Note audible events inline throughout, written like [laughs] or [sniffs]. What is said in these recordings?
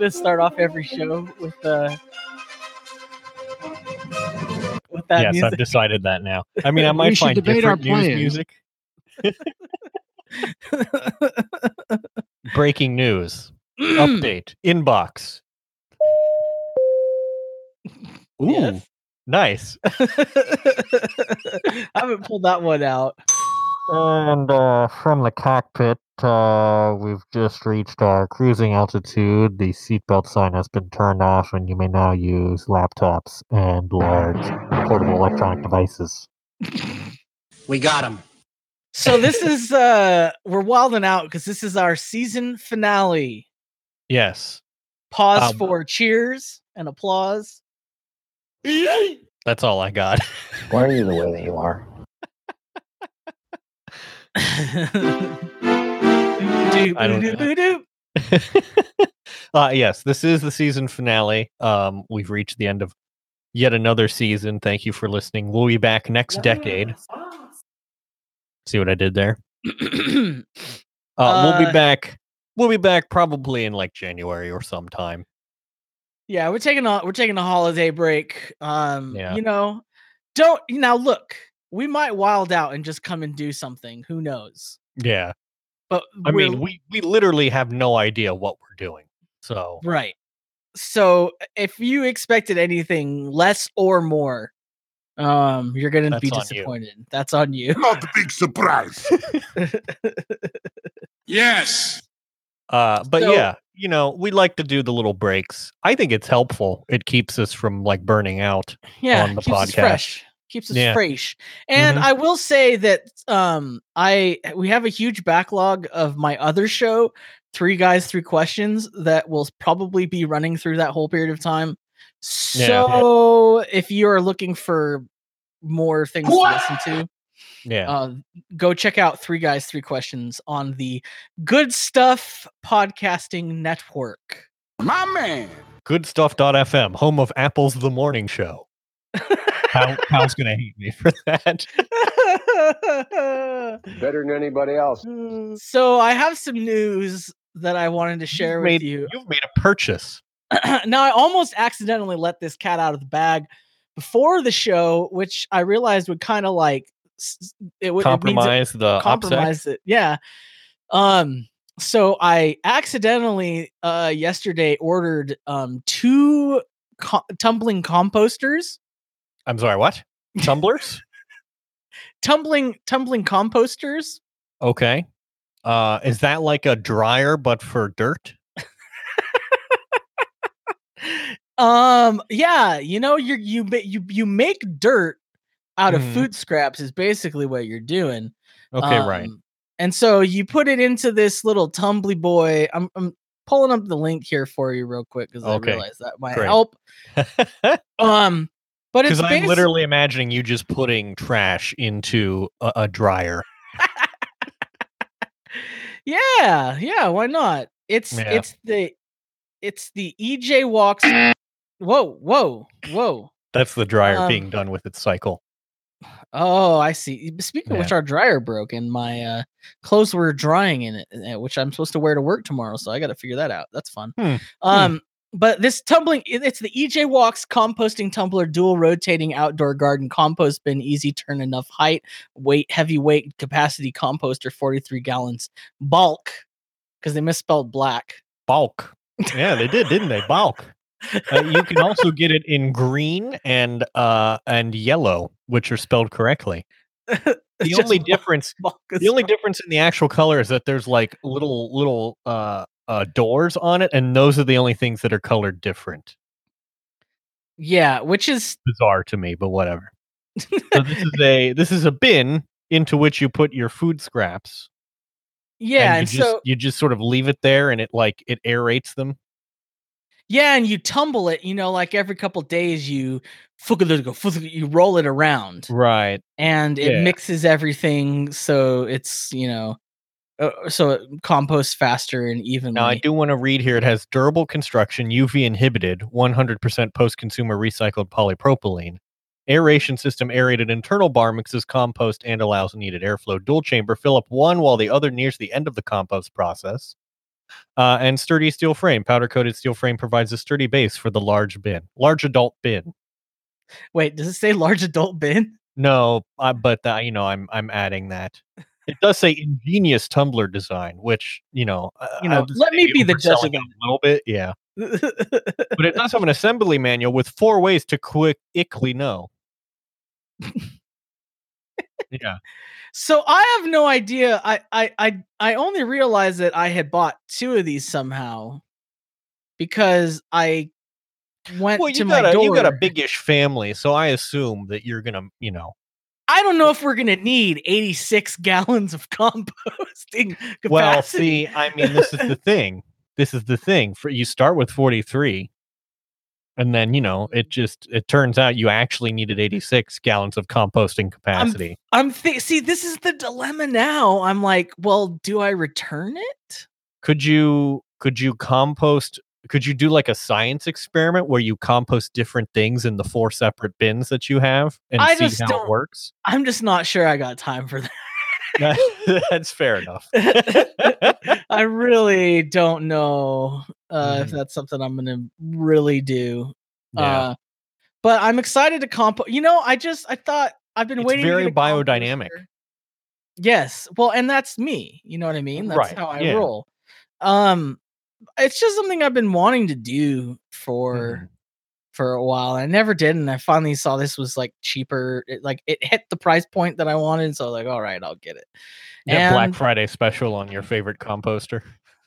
gonna start off every show with uh with that yes, music. I've decided that now. I mean, I might find debate our different news plans. music. [laughs] Breaking news. Update. Inbox. Ooh, Yes. nice. [laughs] I haven't pulled that one out. And uh, from the cockpit, uh, we've just reached our cruising altitude. The seatbelt sign has been turned off, and you may now use laptops and large portable electronic devices. We got him. So this [laughs] is uh we're wilding out because this is our season finale. Yes, Pause Um, for cheers and applause. that's all I got. Why are you the way that you are? I [laughs] don't- uh, yes, this is the season finale. Um, we've reached the end of yet another season. Thank you for listening. We'll be back next decade. See what I did there? [clears throat] Uh, we'll Uh, be back. We'll be back probably in like January or sometime. yeah, we're taking a we're taking a holiday break. Um, Yeah. you know, don't now look. We might wild out and just come and do something. Who knows? Yeah, But I mean, we we literally have no idea what we're doing. So Right. So if you expected anything less or more, um, you're gonna be That's on you. disappointed. That's on you. Not a big surprise. [laughs] yes. Uh, but So- yeah, you know, we like to do the little breaks. I think it's helpful. It keeps us from like burning out. yeah, on the keeps us podcast. Fresh. Keeps us Yeah. fresh. And Mhm. I will say that um I we have a huge backlog of my other show, Three Guys, Three Questions, that will probably be running through that whole period of time. Yeah. So if you are looking for more things to listen to, Yeah. uh, go check out Three Guys, Three Questions on the Good Stuff Podcasting Network. My man. Goodstuff.fm, home of Apple's The Morning Show. [laughs] How, Hal's gonna hate me for that. [laughs] Better than anybody else. so I have some news that I wanted to share You've with made, you. You've made a purchase. [clears throat] now I almost accidentally let this cat out of the bag before the show, which I realized would kind of like s- s- it would it means it- Compromise the opsec. compromise it. Yeah. Um. So I accidentally uh yesterday ordered um two co- tumbling composters, I'm sorry, what? Tumblers? [laughs] tumbling tumbling composters. okay. Uh, is that like a dryer but for dirt? [laughs] Um. Yeah. You know, you you you you make dirt out of Mhm. food scraps is basically what you're doing. Okay, right. Um, And so you put it into this little tumbly boy. I'm I'm pulling up the link here for you real quick because Okay, I realize that might great. help. [laughs] Um, but Because I'm basi- literally imagining you just putting trash into a, a dryer. [laughs] yeah, yeah. Why not? It's Yeah. it's the it's the EJWOX. [sniffs] whoa, whoa, whoa. That's the dryer Um, being done with its cycle. Oh, I see. Speaking of which, our dryer broke and my uh, clothes were drying in it, uh, which I'm supposed to wear to work tomorrow. So I got to figure that out. That's fun. Hmm, Um, but this tumbling it's the EJWOX composting tumbler, dual rotating outdoor garden compost bin, easy turn, enough height, weight, heavy weight, capacity composter, 43 gallons, bulk, because they misspelled black. Bulk. Yeah, they did, didn't they? Bulk. Uh, you can also [laughs] get it in green and uh and yellow, which are spelled correctly. [laughs] The only difference the only difference in the actual color is that there's like little little uh uh doors on it and those are the only things that are colored different. Yeah, which is bizarre to me but whatever. So this is [laughs] a this is a bin into which you put your food scraps. Yeah, and, and, just so you just sort of leave it there and it like it aerates them? Yeah, and you tumble it, you know, like every couple days you you roll it around. Right. And it Yeah. mixes everything so it's, you know, uh, so it composts faster and evenly. now i do want to read here it has durable construction uv inhibited 100% post-consumer recycled polypropylene aeration system aerated internal bar mixes compost and allows needed airflow dual chamber fill up one while the other nears the end of the compost process Uh, and sturdy steel frame. Powder coated steel frame provides a sturdy base for the large bin, large adult bin. Wait, does it say large adult bin? No, uh, but uh, you know, I'm I'm adding that. It does say ingenious tumbler design, which you know, You know, let me be the judge of a little bit, yeah. But it does have [laughs] an assembly manual with four ways to quickly know. yeah, So I have no idea. I I I I only realized that I had bought two of these somehow because I went well, to you my got a door. you got a bigish family, so I assume that you're gonna, you know, I don't know if we're gonna need 86 gallons of [laughs] composting capacity. Well, see, I mean, this is the [laughs] thing. This is the thing. For you start with 43, and then you know it just it turns out you actually needed 86 gallons of composting capacity. I'm th- see, this is the dilemma now. I'm like, well, do I return it? could you could you compost? Could you do like a science experiment where you compost different things in the four separate bins that you have and I see how it works? I'm just not sure I got time for that. [laughs] That's fair enough. [laughs] I really don't know uh, if Mhm. that's something I'm gonna really do. Yeah. Uh, but I'm excited to compost. You know, I just I thought I've been It's waiting. to very biodynamic. composter. Yes, well, and that's me. You know what I mean? That's Right, how I yeah. roll. Um, it's just something I've been wanting to do for Mhm. for a while. I never did, and I finally saw this was like cheaper. It, like it hit the price point that I wanted, so I was like, all right, I'll get it. Yeah, Black Friday special on your favorite composter.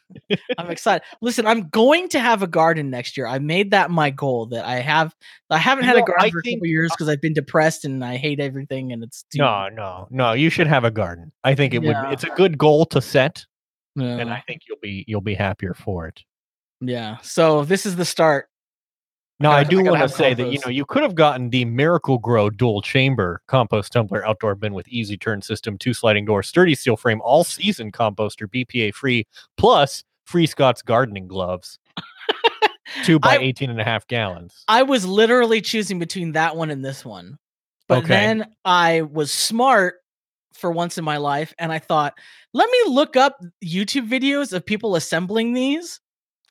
[laughs] I'm excited. Listen, I'm going to have a garden next year. I made that my goal. That I have. I haven't You had a garden I for a think- couple years because I've been depressed and I hate everything. And it's too, No, no, no. You should have a garden. I think it Yeah. would. It's a good goal to set, Yeah. and I think you'll be you'll be happier for it. yeah. So this is the start. Now, gotta- I I do want to say that you know you could have gotten the Miracle-Gro dual chamber compost tumbler outdoor bin with easy turn system, two sliding door, sturdy steel frame, all season composter, BPA free, plus free Scott's gardening gloves, two by I- 18 and a half gallons. I was literally choosing between that one and this one, but Okay. then I was smart for once in my life, and I thought, let me look up YouTube videos of people assembling these.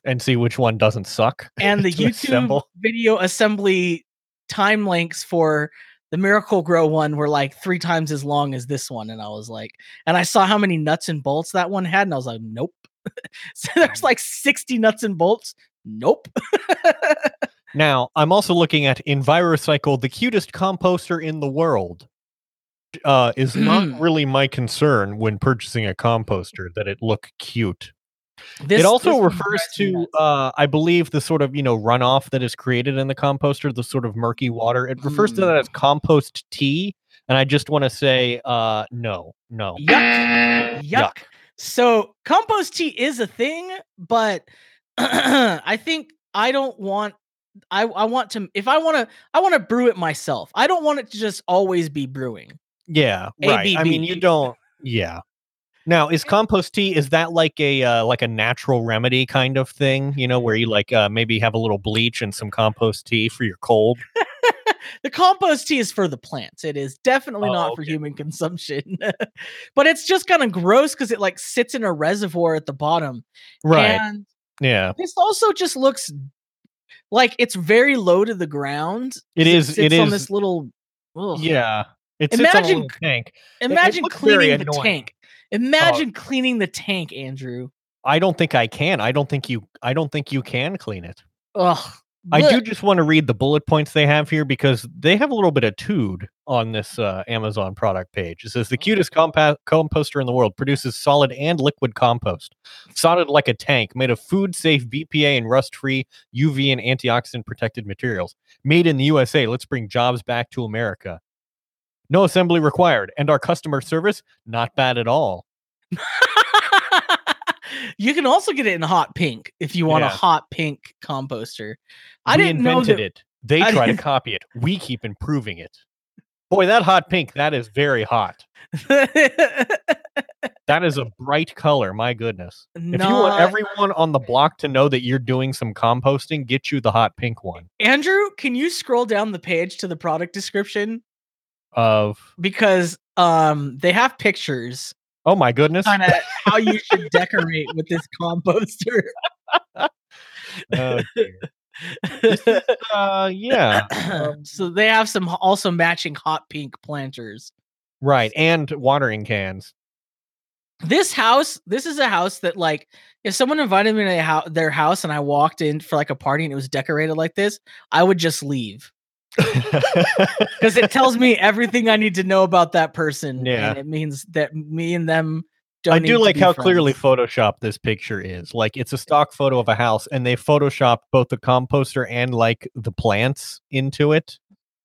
and see which one doesn't suck. [laughs] and the YouTube assemble. video assembly time links for the Miracle-Gro one were like three times as long as this one. And I was like, and I saw how many nuts and bolts that one had, and I was like, nope. [laughs] so there's mm. like 60 nuts and bolts. Nope. [laughs] Now, I'm also looking at EnviroCycle, the cutest composter in the world. Uh, is not Mm. really my concern when purchasing a composter that it look cute. This, it also refers to, uh, I believe, the sort of you know runoff that is created in the composter, the sort of murky water. It refers to Mm. that as compost tea, and I just want to say, uh, no, no, yuck. Yuck. So compost tea is a thing, but [clears throat] I think I don't want I, I want to if I want to I want to brew it myself. I don't want it to just always be brewing. Yeah, right. I mean, you don't. Yeah. Now, is compost tea is that like a uh, like a natural remedy kind of thing? You know, where you like uh, maybe have a little bleach and some compost tea for your cold. [laughs] the compost tea is for the plants. It is definitely Oh, not for okay. human [laughs] consumption. but it's just kind of gross because it like sits in a reservoir at the bottom. Right. And yeah. this also just looks like it's very low to the ground. It is- it on is- this little. ugh. Yeah. It sits on a Imagine tank. Imagine cleaning the annoying. Oh. tank. Imagine cleaning the tank, Andrew. I don't think I can. I don't think you. I don't think you can clean it. Ugh. I do just want to read the bullet points they have here because they have a little bit of tood on this uh, Amazon product page. It says the cutest compa- composter in the world produces solid and liquid compost, solid like a tank, made of food safe BPA and rust free UV and antioxidant protected materials. Made in the USA. Let's bring jobs back to America. No assembly required. And our customer service, not bad at all. [laughs] you can also get it in hot pink if you want a hot pink composter. I we didn't know invented that. it. They I try to didn't- [laughs] copy it. We keep improving it. Boy, that hot pink, that is very hot. That is a bright color. My goodness. If you want everyone on the block to know that you're doing some composting, get you the hot pink one Andrew, can you scroll down the page to the product description of because um they have pictures Oh my goodness. of how you should [laughs] decorate with this composter. Oh, dear. [laughs] uh, yeah. [clears throat] so they have some also matching hot pink planters. Right. And watering cans. This house, this is a house that like if someone invited me to their house and I walked in for like a party and it was decorated like this, I would just leave [laughs] because it tells me everything I need to know about that person. Yeah. and it means that me and them. Don't I do like how clearly Photoshop this picture is. Like it's a stock photo of a house and they photoshopped both the composter and like the plants into it.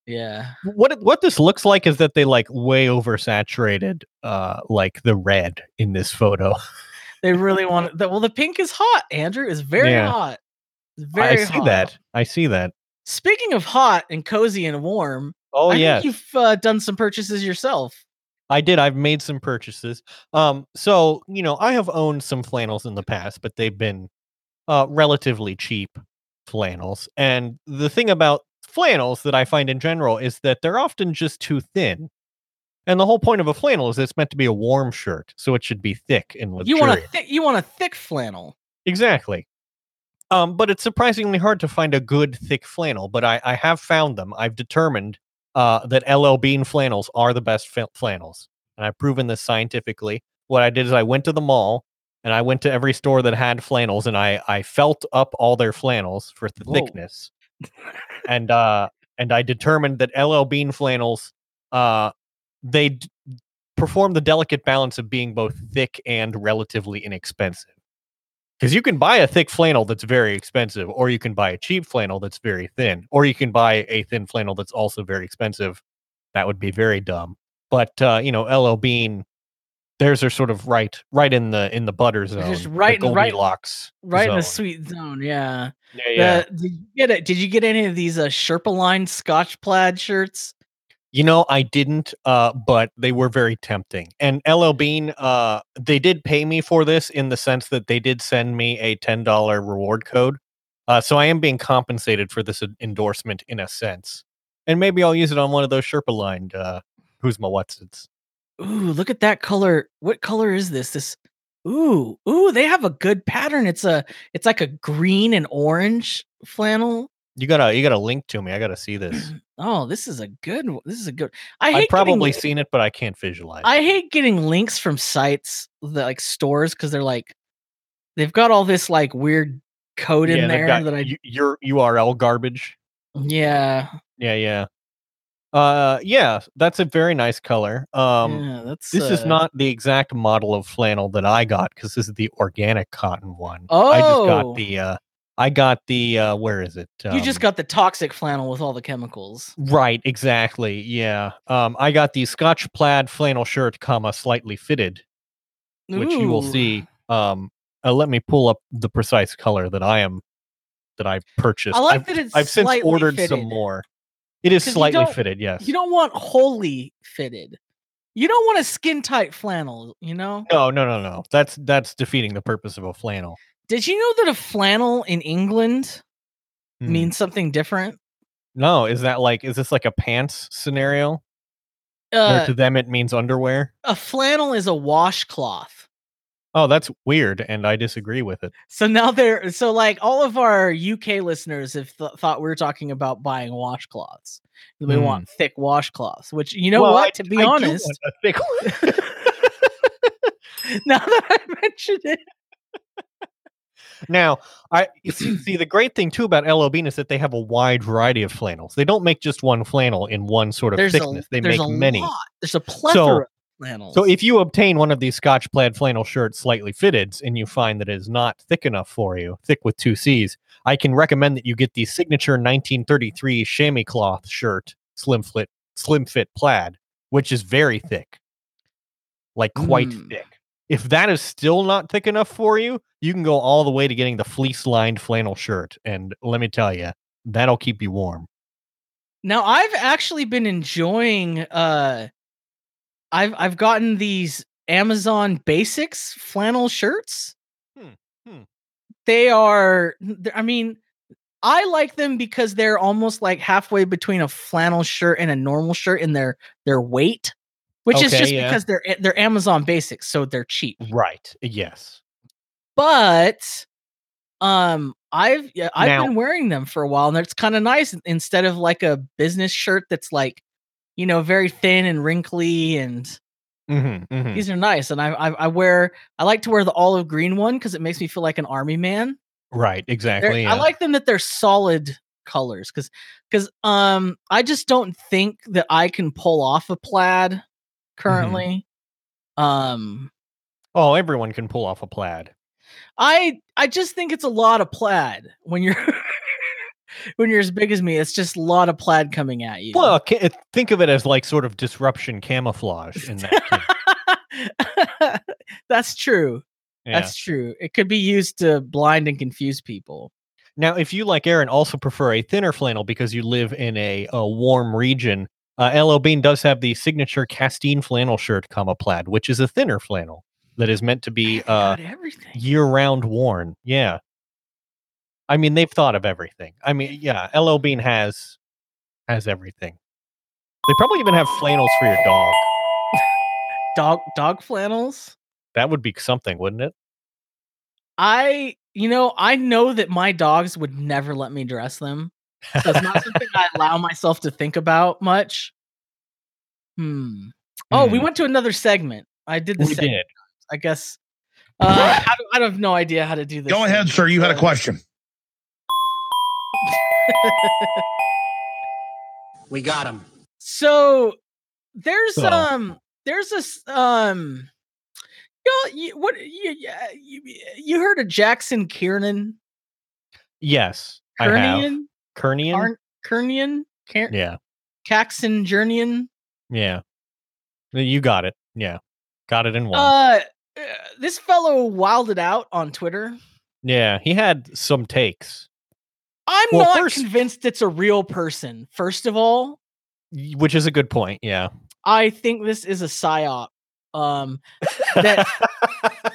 Yeah, What it- what this looks like is that they like way oversaturated uh like the red in this photo. they [laughs] really want that. Well, the pink is hot. Andrew is very Yeah. hot. Very I see hot. that. I see that. Speaking of hot and cozy and warm, Oh I yeah. think you've uh, done some purchases yourself. I did. I've made some purchases. Um, so you know, I have owned some flannels in the past, but they've been uh relatively cheap flannels. And the thing about flannels that I find in general is that they're often just too thin. And the whole point of a flannel is it's meant to be a warm shirt, so it should be thick and You want a thick, you want a thick flannel. Exactly. Um, but it's surprisingly hard to find a good thick flannel. But I, I have found them. I've determined uh, that LL Bean flannels are the best fa- flannels, and I've proven this scientifically. What I did is I went to the mall and I went to every store that had flannels, and I I felt up all their flannels for the Whoa. thickness, and uh, and I determined that LL Bean flannels uh, they d- perform the delicate balance of being both thick and relatively inexpensive. Because you can buy a thick flannel that's very expensive, or you can buy a cheap flannel that's very thin, or you can buy a thin flannel that's also very expensive. That would be very dumb. But uh, you know, LL Bean, theirs are sort of right, right in the in the butter zone, Just the right in- right- Goldilocks, Right in the sweet zone. Yeah. Yeah, yeah. The- did you get it? Did you get any of these uh, Sherpa line Scotch plaid shirts? You know, I didn't, uh, but they were very tempting. And LL Bean, uh, they did pay me for this in the sense that they did send me a ten dollar reward code. Uh, so I am being compensated for this endorsement in a sense. And maybe I'll use it on one of those Sherpa lined uh, who's my what's it's. Ooh, look at that color. What color is this? This ooh, ooh, they have a good pattern. It's a it's like a green and orange flannel. You gotta you gotta link to me. I gotta see this. [clears throat] Oh, this is a good one. This is a good. I I've probably getting, seen it, but I can't visualize. I hate getting links from sites that like stores because they're like they've got all this like weird code in yeah, they've there got that I your URL garbage. yeah Yeah, yeah. Uh yeah, that's a very nice color. Um yeah that's This is uh, not the exact model of flannel that I got because this is the organic cotton one. Oh. I just Oh. got the uh I got the uh where is it? you just Um, got the toxic flannel with all the chemicals. right, exactly. Yeah. Um I got the Scotch plaid flannel shirt, comma, slightly fitted, which you will see. Um uh, let me pull up the precise color that I am that I purchased. I like I've, that it's I've since ordered some more. It is slightly fitted, yes. You don't want wholly fitted. You don't want a skin tight flannel, you know? no, no, no, no. That's that's defeating the purpose of a flannel. Did you know that a flannel in England Hmm. means something different? No, is that like is this like a pants scenario? Uh, to them it means underwear? a flannel is a washcloth. Oh, that's weird, and I disagree with it. So now they're so like all of our UK listeners have th- thought we were talking about buying washcloths. We Hmm. want thick washcloths, which you know Well, what? I- to be I honest, want a thick one. [laughs] now that I [laughs] mentioned it, now, I [clears throat] see, see the great thing too about LL Bean is that they have a wide variety of flannels. They don't make just one flannel in one sort of there's thickness. a they make many. lot. There's a plethora of flannels. So if you obtain one of these Scotch plaid flannel shirts slightly fitted and you find that it is not thick enough for you, thick with two C's, I can recommend that you get the signature 1933 chamois cloth shirt, slim fit, slim fit plaid, which is very thick, like quite Mm. thick. If that is still not thick enough for you, you can go all the way to getting the fleece lined flannel shirt, and let me tell you, that'll keep you warm. Now I've actually been enjoying uh I've I've gotten these Amazon Basics flannel shirts. Hmm, hmm. They are I mean I like them because they're almost like halfway between a flannel shirt and a normal shirt in their their weight. Which is just yeah. because they're they're Amazon basics, so they're cheap. Right. Yes. But um, I've yeah, I've Now- been wearing them for a while, and it's kind of nice instead of like a business shirt that's like, you know, very thin and wrinkly and Mm-hmm, mm-hmm. these are nice and I, I i wear i like to wear the olive green one because it makes me feel like an army man Right. Exactly. i like them that they're solid colors because because um i just don't think that i can pull off a plaid currently um Oh, everyone can pull off a plaid. i i just think it's a lot of plaid when you're [laughs] when you're as big as me it's just a lot of plaid coming at you Well, think of it as like sort of disruption camouflage in that. [laughs] that's true Yeah. that's true it could be used to blind and confuse people Now, if you like Aaron also prefer a thinner flannel because you live in a, a warm region, uh, LL Bean does have the signature Castine flannel shirt, comma plaid, which is a thinner flannel that is meant to be uh, everything year-round worn. Yeah, I mean they've thought of everything. I mean, yeah, LL Bean has has everything. They probably even have flannels for your dog. [laughs] dog dog flannels That would be something, wouldn't it? i you know i know that my dogs would never let me dress them so it's not something i allow myself to think about much hmm oh we Hmm. went to another segment i did the we segment, did. i guess uh I, don't, I have no idea how to do this Go ahead, segment, sir. You had a question. [laughs] We got him. so there's So- um there's this um you know, you, what you, you you heard of Jackson Kernion Yes, I have. Kernion Kernion. Arn- Kernion Ker- Yeah, Caxon Journeyan yeah. You got it. Yeah, got it in one. uh uh, this fellow wilded out on Twitter yeah, he had some takes, I'm Well, not first- convinced it's a real person first of all which is a good point. Yeah. I think this is a psyop um that [laughs]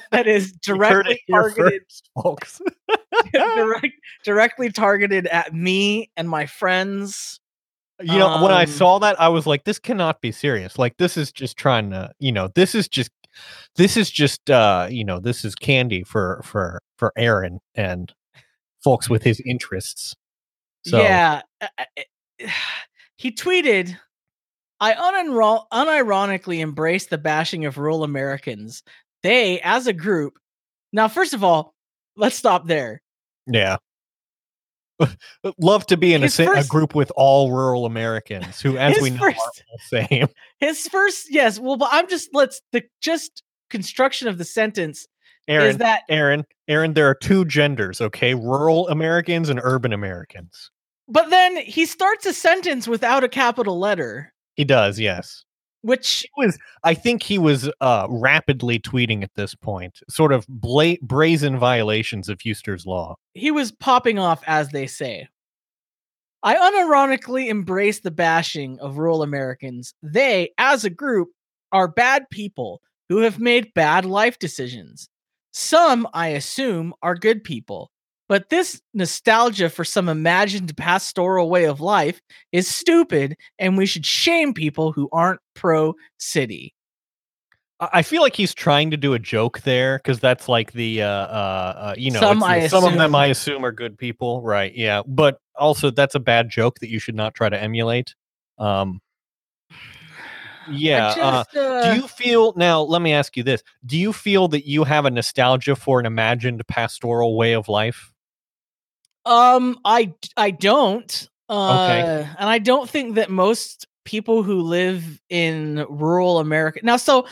[laughs] that is You heard it directly targeted first, folks. [laughs] [laughs] direct, directly targeted at me and my friends. You know, when I Um, saw that, I was like, this cannot be serious. Like, this is just trying to, you know, this is just, this is just, uh, you know, this is candy for, for, for Aaron and folks with his interests. So, Yeah. [sighs] he tweeted, I unenro- unironically embrace the bashing of rural Americans. They, as a group, now, first of all, let's stop there. yeah. [laughs] Love to be in a, sa- a group with all rural Americans who, as we know, are first- all same. [laughs] His first, yes, well, but I'm just, let's, the just construction of the sentence is Aaron, that Aaron, Aaron, there are two genders, okay? Rural Americans and urban Americans. But then he starts a sentence without a capital letter, He does, yes. Which was, I think he was uh, rapidly tweeting at this point, sort of bla- brazen violations of Huster's law. he was popping off, as they say. I unironically embrace the bashing of rural Americans. They, as a group, are bad people who have made bad life decisions. Some, I assume, are good people. But this nostalgia for some imagined pastoral way of life is stupid, and we should shame people who aren't pro city. I feel like he's trying to do a joke there because that's like the uh, uh, uh you know Some I some of them. I assume are good people, right? Yeah, but also that's a bad joke that you should not try to emulate. Um, yeah. I uh, uh, do you feel now? Let me ask you this: Do you feel that you have a nostalgia for an imagined pastoral way of life? Um, I I don't. Uh, and I don't think that most people who live in rural America now. So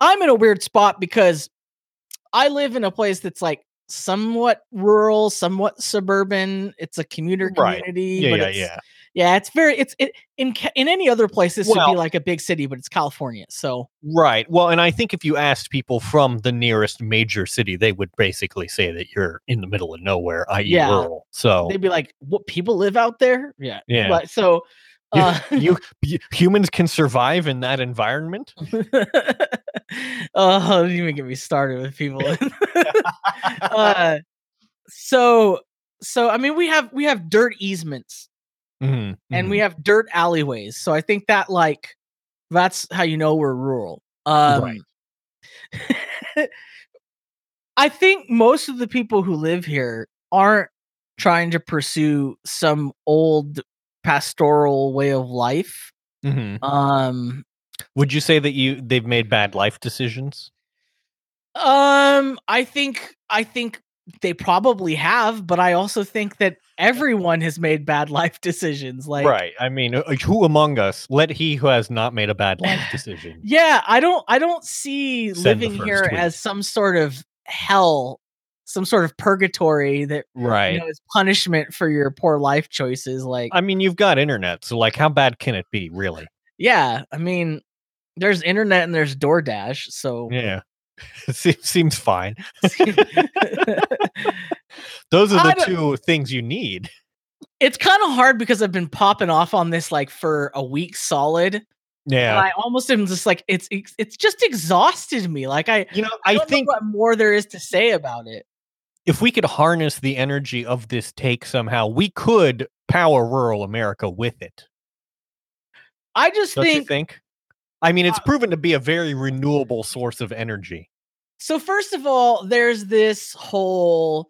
I'm in a weird spot because I live in a place that's like somewhat rural, somewhat suburban. It's a commuter Right. community. Yeah, but yeah, it's, yeah. Yeah. It's very. It's it in in any other place. This would be like a big city, but it's California. So Right. Well, and I think if you asked people from the nearest major city, they would basically say that you're in the middle of nowhere, i.e., Yeah. rural. So they'd be like, "What people live out there?" Yeah. Yeah. But so. Uh, you, [laughs] you humans can survive in that environment. [laughs] oh, you even get me started with people. [laughs] uh, so, so I mean, we have we have dirt easements Mhm, and we have dirt alleyways. So I think that like That's how you know we're rural. Um, Right. [laughs] I think most of the people who live here aren't trying to pursue some old pastoral way of life. Mhm. Um, Would you say that you they've made bad life decisions? um, I think I think they probably have, but I also think that everyone has made bad life [laughs] decisions. Like, right. I mean, uh, who among us? Let he who has not made a bad [laughs] life decision. Yeah, I don't I don't see living here tweet. as some sort of hell, some sort of purgatory that Right. you know is punishment for your poor life choices. Like, I mean, you've got internet, so like, how bad can it be, really? yeah, I mean, there's internet and there's DoorDash, so Yeah, [laughs] seems fine. [laughs] Those are the two things you need. it's kind of hard because I've been popping off on this like for a week solid. And Yeah, I almost am just like it's it's just exhausted me. Like I you know, I, I don't know think what more there is to say about it. if we could harness the energy of this take somehow, we could power rural America with it. I just think think? I mean, it's Uh, proven to be a very renewable source of energy. so first of all there's this whole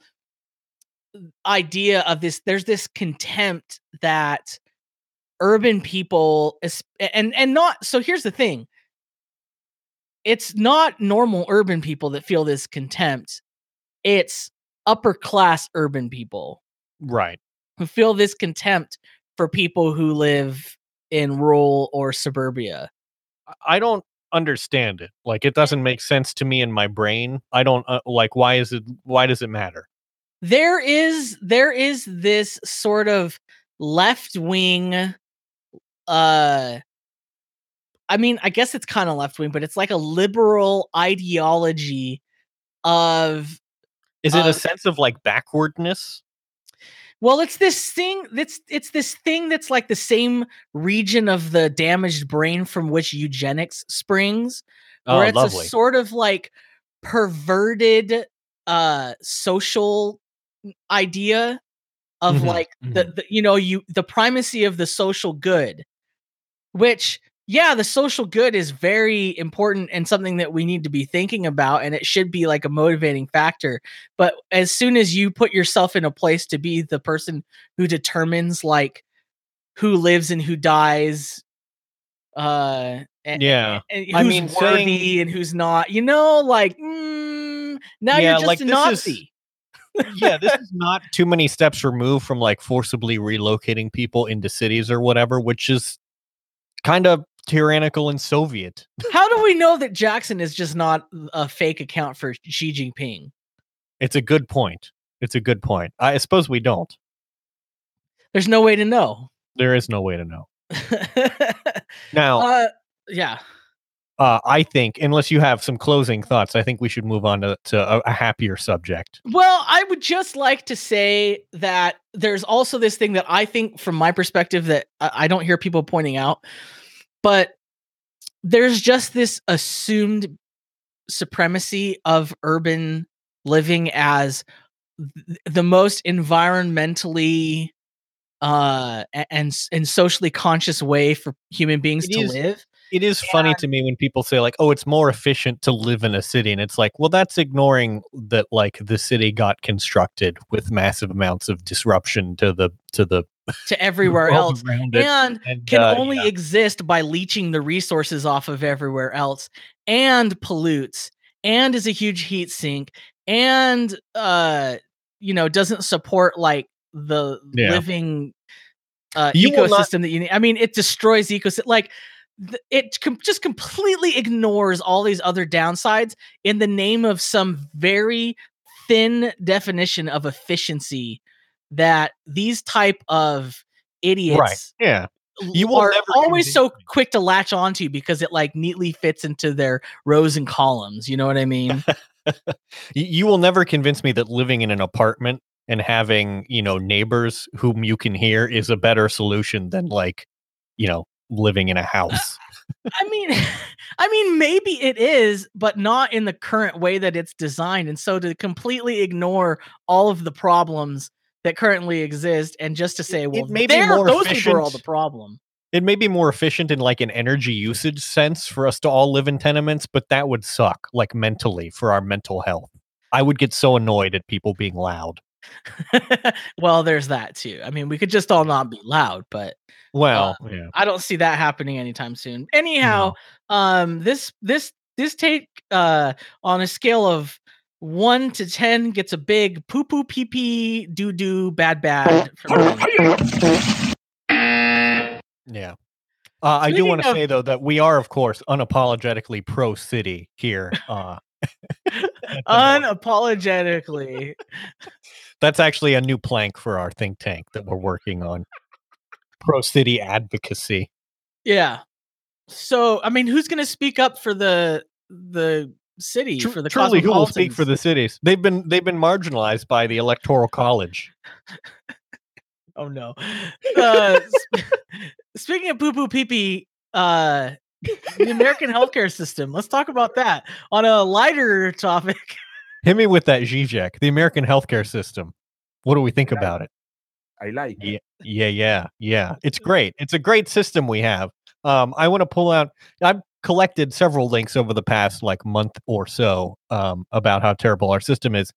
idea of this there's this contempt that urban people and and not so here's the thing it's not normal urban people that feel this contempt it's upper class urban people Right. who feel this contempt for people who live in rural or suburbia I- don't understand it. Like, it doesn't make sense to me in my brain. I don't uh, like. Why is it? Why does it matter? there is there is this sort of left wing uh I mean, I guess it's kind of left wing, but it's like a liberal ideology of Is it Uh, a sense of like backwardness? Well, it's this thing that's it's this thing that's like the same region of the damaged brain from which eugenics springs, Oh, where it's lovely. a sort of like perverted uh social idea of Mhm, like the, the you know you the primacy of the social good which yeah the social good is very important and something that we need to be thinking about and it should be like a motivating factor but as soon as you put yourself in a place to be the person who determines like who lives and who dies uh and, Yeah. and I who's mean, worthy saying- and who's not you know like mm, now Yeah, you're just like, a this is- nazi yeah, this [laughs] is not too many steps removed from like forcibly relocating people into cities or whatever, which is kind of tyrannical and Soviet. How do we know that Jackson is just not a fake account for Xi Jinping? It's a good point. It's a good point. I suppose we don't. There's no way to know. There is no way to know. [laughs] Now, uh, yeah. uh, I think, unless you have some closing thoughts, I think we should move on to, to a, a happier subject. Well, I would just like to say that there's also this thing that I think, from my perspective, that I, I don't hear people pointing out, but there's just this assumed supremacy of urban living as th- the most environmentally uh and and socially conscious way for human beings It to is- live. It is funny to me when people say like, "Oh, it's more efficient to live in a city," and it's like, well, that's ignoring that like the city got constructed with massive amounts of disruption to the to the to everywhere else and And, can uh, only yeah. exist by leeching the resources off of everywhere else and pollutes and is a huge heat sink and uh you know doesn't support like the Yeah. living uh You will not- ecosystem that you need i mean it destroys ecosystem like th- it com- just completely ignores all these other downsides in the name of some very thin definition of efficiency that these type of idiots right. Yeah. You will are never always so quick to latch onto because it like neatly fits into their rows and columns. You know what I mean? [laughs] You will never convince me that living in an apartment and having you know neighbors whom you can hear is a better solution than like you know living in a house [laughs] I mean, [laughs] I mean, maybe it is, but not in the current way that it's designed. And so to completely ignore all of the problems that currently exist and just to say, well, may be there, more those people are all the problem. it may be more efficient in like an energy usage sense for us to all live in tenements, but that would suck like mentally for our mental health. I would get so annoyed at people being loud. [laughs] well, there's that too. I mean, we could just all not be [laughs] loud, but Well, yeah. I don't see that happening anytime soon. Anyhow, um this this this take uh on a scale of 1 to 10 gets a big poo poo pee pee doo doo bad bad. Yeah. Uh, I do want to of- say though that we are, of course, unapologetically pro city here. Uh, [laughs] unapologetically. that's actually a new plank for our think tank that we're working on. Pro city advocacy. Yeah. So, I mean, who's going to speak up for the the city Tru- for the truly, who will speak for the cities? They've been they've been marginalized by the electoral college. [laughs] Oh no. Uh, sp- [laughs] speaking of poo poo pee pee, uh, the American healthcare system. Let's talk about that on a lighter topic. [laughs] Hit me with that Zizek, the American healthcare system. What do we think Yeah. about it? I like. Yeah, yeah, yeah, yeah. It's great. It's a great system we have. Um, I want to pull out. I've collected several links over the past like month or so um, about how terrible our system is.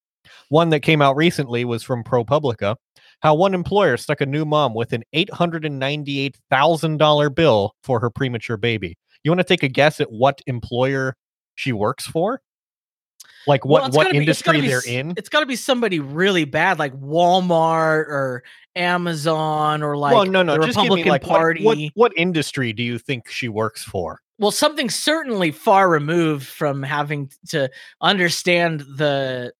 One that came out recently was from ProPublica. How one employer stuck a new mom with an eight hundred and ninety-eight thousand dollar bill for her premature baby. You want to take a guess at what employer she works for? Like what it's what industry be they're in? It's got to be somebody really bad, like Walmart or Amazon or like well, no, no. the just give me, Republican like, what- Party. What, what industry do you think she works for? well, something certainly far removed from having to understand the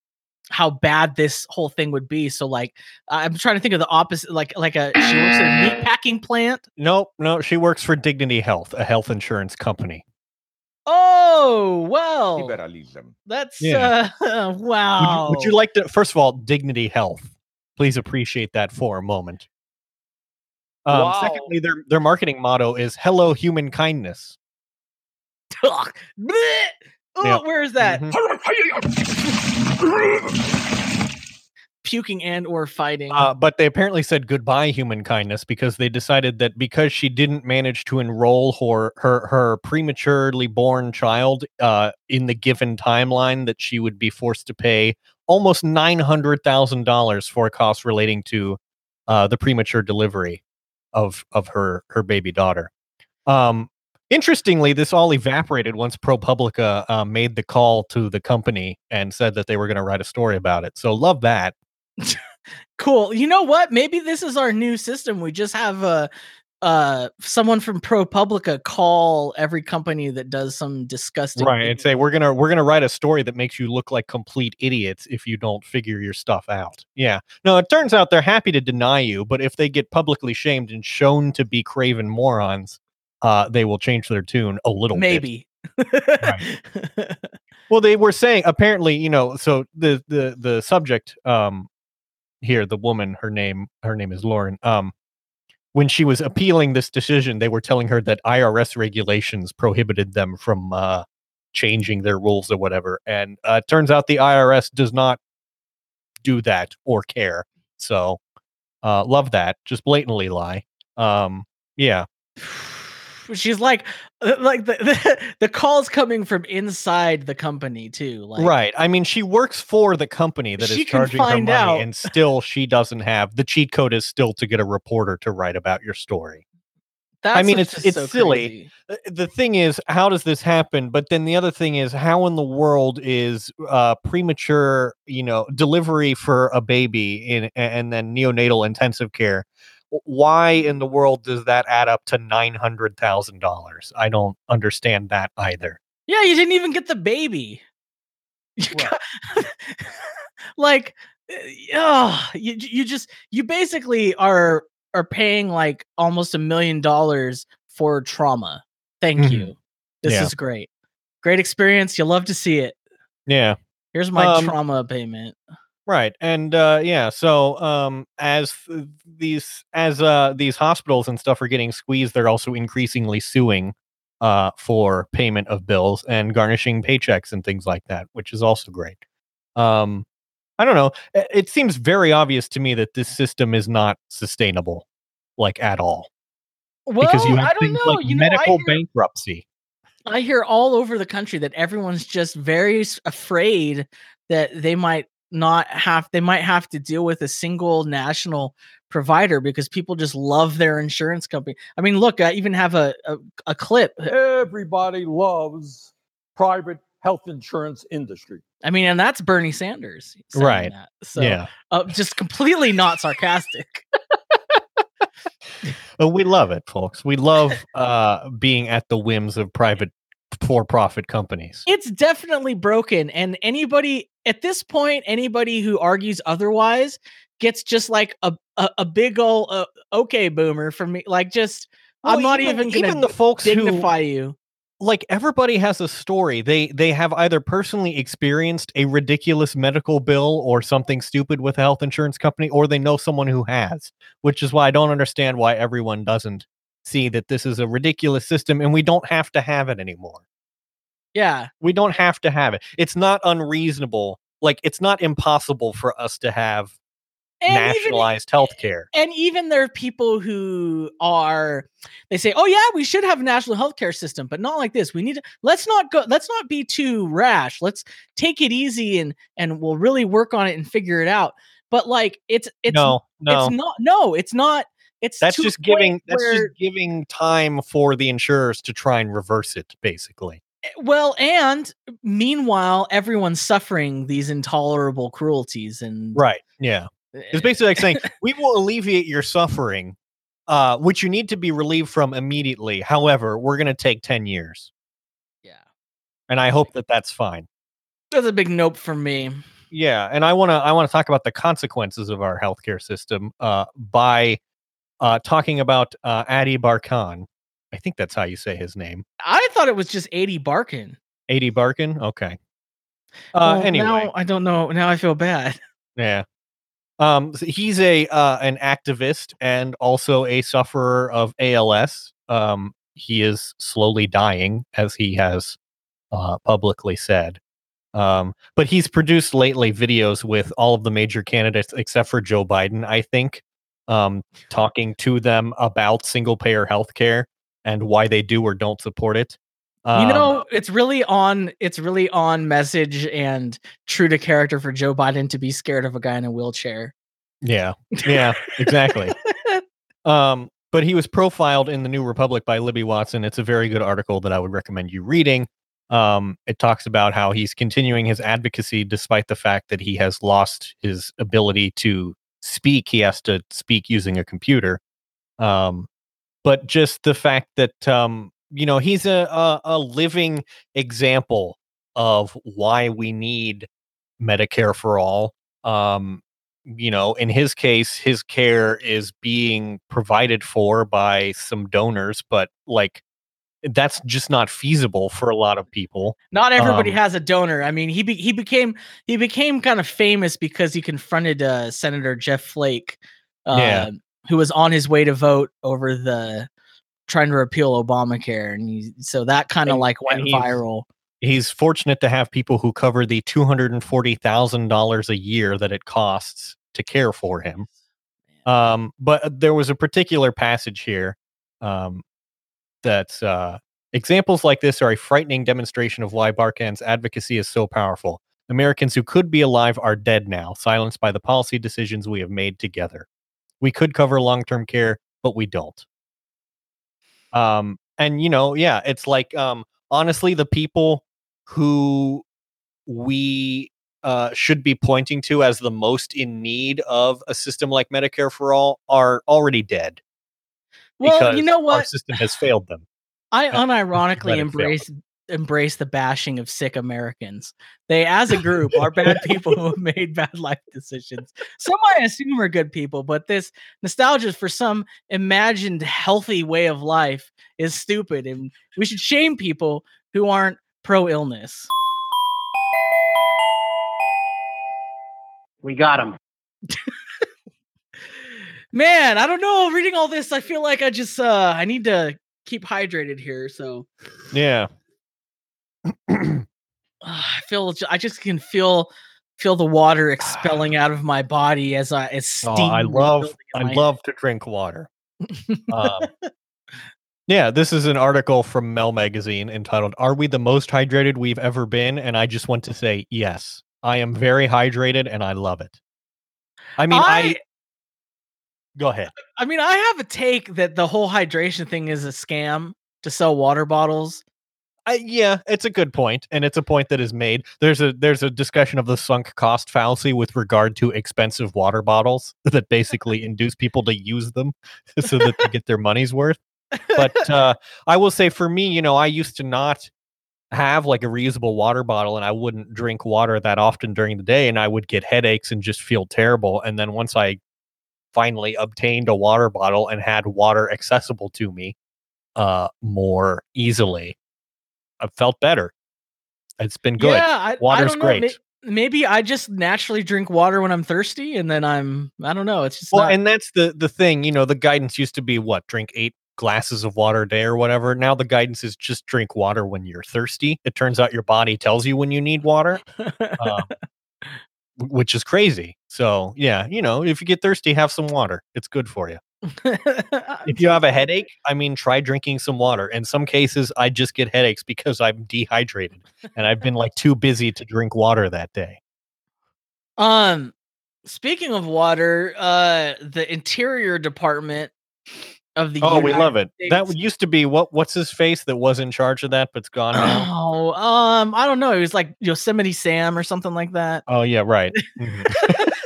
how bad this whole thing would be. So, like, I'm trying to think of the opposite, like, like a she works at a meat packing plant. Nope, no. She works for Dignity Health, a health insurance company. Oh well, Liberalism. that's Yeah. uh, [laughs] Would wow. you, would you like to? First of all, Dignity Health. Please appreciate that for a moment. Um, Wow. Secondly, their their marketing motto is "Hello, human kindness." [laughs] Ugh. Bleh. Oh, Yeah. where is that? Mhm. [laughs] Puking and or fighting. Uh, but they apparently said goodbye, human kindness, because they decided that because she didn't manage to enroll her her, her prematurely born child uh, in the given timeline, that she would be forced to pay almost nine hundred thousand dollars for costs relating to uh, the premature delivery of of her her baby daughter. Um, interestingly, this all evaporated once ProPublica uh, made the call to the company and said that they were going to write a story about it. So love that. Cool. You know what? Maybe this is our new system. We just have uh uh someone from ProPublica call every company that does some disgusting right thing. and say we're gonna we're gonna write a story that makes you look like complete idiots if you don't figure your stuff out yeah no it turns out they're happy to deny you but if they get publicly shamed and shown to be craven morons uh they will change their tune a little bit. maybe. [laughs] well they were saying apparently you know so the the the subject um here the woman her name her name is lauren um when she was appealing this decision they were telling her that irs regulations prohibited them from uh changing their rules or whatever and uh it turns out the irs does not do that or care so uh love that just blatantly lie um yeah [sighs] [sighs] [sighs] She's like uh, like the, [laughs] the the calls coming from inside the company too. Like right. I mean, she works for the company that is charging her money, out- and still she doesn't have the cheat code. Is still to get a reporter to write about your story. That's I mean, it's- it's so silly. crazy. Uh, The thing is, how does this happen? But then the other thing is, how in the world is uh, premature, you know, delivery for a baby in and then neonatal intensive care? Why in the world does that add up to nine hundred thousand dollars? I don't understand that either. Yeah, you didn't even get the baby. Got- [laughs] like, oh, you you just you basically are are paying like almost a million dollars for trauma. Thank Mhm. you. This Yeah. is great. Great experience. You love to see it. Yeah. Here's my Um, trauma payment. Right. And uh yeah, so um as th- these as uh these hospitals and stuff are getting squeezed, they're also increasingly suing uh for payment of bills and garnishing paychecks and things like that, which is also great. Um I don't know. It, it seems very obvious to me that this system is not sustainable like at all. Well, because you have I don't things know. like you know, medical hear, bankruptcy. I hear all over the country that everyone's just very afraid that they might not have they might have to deal with a single national provider because people just love their insurance company. I mean, look, I even have a a, a clip. Everybody loves private health insurance industry. I mean, and that's Bernie Sanders, Right. That. So, yeah. uh, just completely not sarcastic. [laughs] But we love it, folks. We love uh, being at the whims of private for-profit companies. it's definitely broken and anybody at this point anybody who argues otherwise gets just like a a, a big old uh, okay boomer from me like just i'm not even, even the folks who dignify you like everybody has a story. They they have either personally experienced a ridiculous medical bill or something stupid with a health insurance company, or they know someone who has. Which is why I don't understand why everyone doesn't see that this is a ridiculous system and we don't have to have it anymore. yeah We don't have to have it. It's not unreasonable. Like it's not impossible for us to have and nationalized health care. and even there are people who are they say oh yeah we should have a national healthcare system but not like this we need to let's not go let's not be too rash let's take it easy and and we'll really work on it and figure it out but like it's it's no, no. It's not. No, it's not. It's that's just giving that's where- just giving time for the insurers to try and reverse it basically. well, and meanwhile, everyone's suffering these intolerable cruelties and Right. Yeah. It's basically like saying [laughs] we will alleviate your suffering, uh, which you need to be relieved from immediately. However, we're going to take ten years, yeah, and I hope that that's fine. that's a big nope for me. Yeah, and I want to I want to talk about the consequences of our healthcare system uh, by uh, talking about uh, Ady Barkan. I think that's how you say his name. I thought it was just eighty Barkin. Ady Barkan. Okay. Uh, Well, anyway, now I don't know. Now I feel bad. [laughs] Yeah. Um, s- he's a uh, an activist and also a sufferer of ALS. Um, he is slowly dying, as he has uh, publicly said. Um, but he's produced lately videos with all of the major candidates except for Joe Biden, I think, um, talking to them about single payer healthcare and why they do or don't support it. you Um, know, it's really on. It's really on message and true to character for Joe Biden to be scared of a guy in a wheelchair. Yeah, [laughs] yeah, exactly. Um, but he was profiled in the New Republic by Libby Watson. It's a very good article that I would recommend you reading. Um, it talks about how he's continuing his advocacy despite the fact that he has lost his ability to speak. He has to speak using a computer. Um, but just the fact that um, you know he's a, a a living example of why we need Medicare for all. Um, you know, in his case, his care is being provided for by some donors, but like that's just not feasible for a lot of people. Not everybody Um, has a donor. I mean, he be, he became he became kind of famous because he confronted uh, Senator Jeff Flake, uh, Yeah. who was on his way to vote over the trying to repeal Obamacare, and he, so that kind of like went he's- viral. He's fortunate to have people who cover the two hundred and forty thousand dollars a year that it costs to care for him. Um, but uh, there was a particular passage here um, that uh, examples like this are a frightening demonstration of why Barkan's advocacy is so powerful. Americans who could be alive are dead now, silenced by the policy decisions we have made together. We could cover long term care, but we don't. Um, and you know, yeah, it's like um, honestly, the people who we uh, should be pointing to as the most in need of a system like Medicare for all are already dead. Well, you because know Our what? system has failed them. I [laughs] unironically embrace embrace the bashing of sick Americans. They, as a group, are bad [laughs] people who have made bad life decisions. Some I assume are good people, but this nostalgia for some imagined healthy way of life is stupid, and we should shame people who aren't pro illness. We got him. [laughs] Man, I don't know. Reading all this, I feel like I just uh I need to keep hydrated here. So Yeah. uh, I feel I just can feel feel the water expelling [sighs] out of my body as I as steam. Oh, I love I love to drink water. [laughs] um, Yeah, this is an article from Mel Magazine entitled "Are we the most hydrated we've ever been?" And I just want to say yes, I am very hydrated and I love it. I mean, I, I- go ahead. I mean, I have a take that the whole hydration thing is a scam to sell water bottles. I, yeah, it's a good point, and it's a point that is made. There's a there's a discussion of the sunk cost fallacy with regard to expensive water bottles [laughs] that basically induce people to use them [laughs] so that they get their money's worth. But [laughs] uh, I will say, for me, you know, I used to not have like a reusable water bottle, and I wouldn't drink water that often during the day, and I would get headaches and just feel terrible. And then once I finally obtained a water bottle and had water accessible to me uh, more easily, I felt better. It's been good. Yeah, I, I Water's don't know. may- great. Maybe I just naturally drink water when I'm thirsty, and then I'm I don't know. It's just Well, not- and that's the the thing. You know, the guidance used to be what drink eight glasses of water a day or whatever. Now the guidance is just drink water when you're thirsty. It turns out your body tells you when you need water, [laughs] um, which is crazy. So yeah, you know, if you get thirsty, have some water. It's good for you. [laughs] If you have a headache, I mean, try drinking some water. In some cases, I just get headaches because I'm dehydrated and I've been like too busy to drink water that day. Um, speaking of water, uh, the Interior Department of the Oh, we love United it. That used to be what? What's his face that was in charge of that, but's gone now. Oh, um, I don't know. It was like Yosemite Sam or something like that. Oh yeah, right. [laughs] Mhm. [laughs]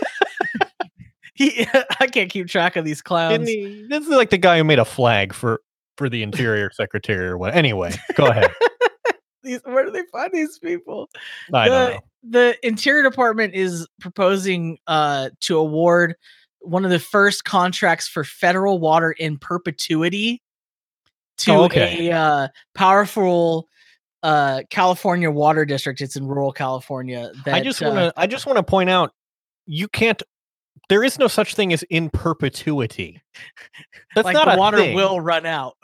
He, [laughs] I can't keep track of these clowns. He? This is like the guy who made a flag for for the interior secretary or what. Anyway, go ahead. These, where do they find these people? I don't know. the Interior Department is proposing uh, to award one of the first contracts for federal water in perpetuity to Oh, okay. a uh, powerful uh, California water district. It's in rural California. That, I just uh, want to. I just want to point out, you can't. There is no such thing as in perpetuity. [laughs] That's like not water thing. will run out.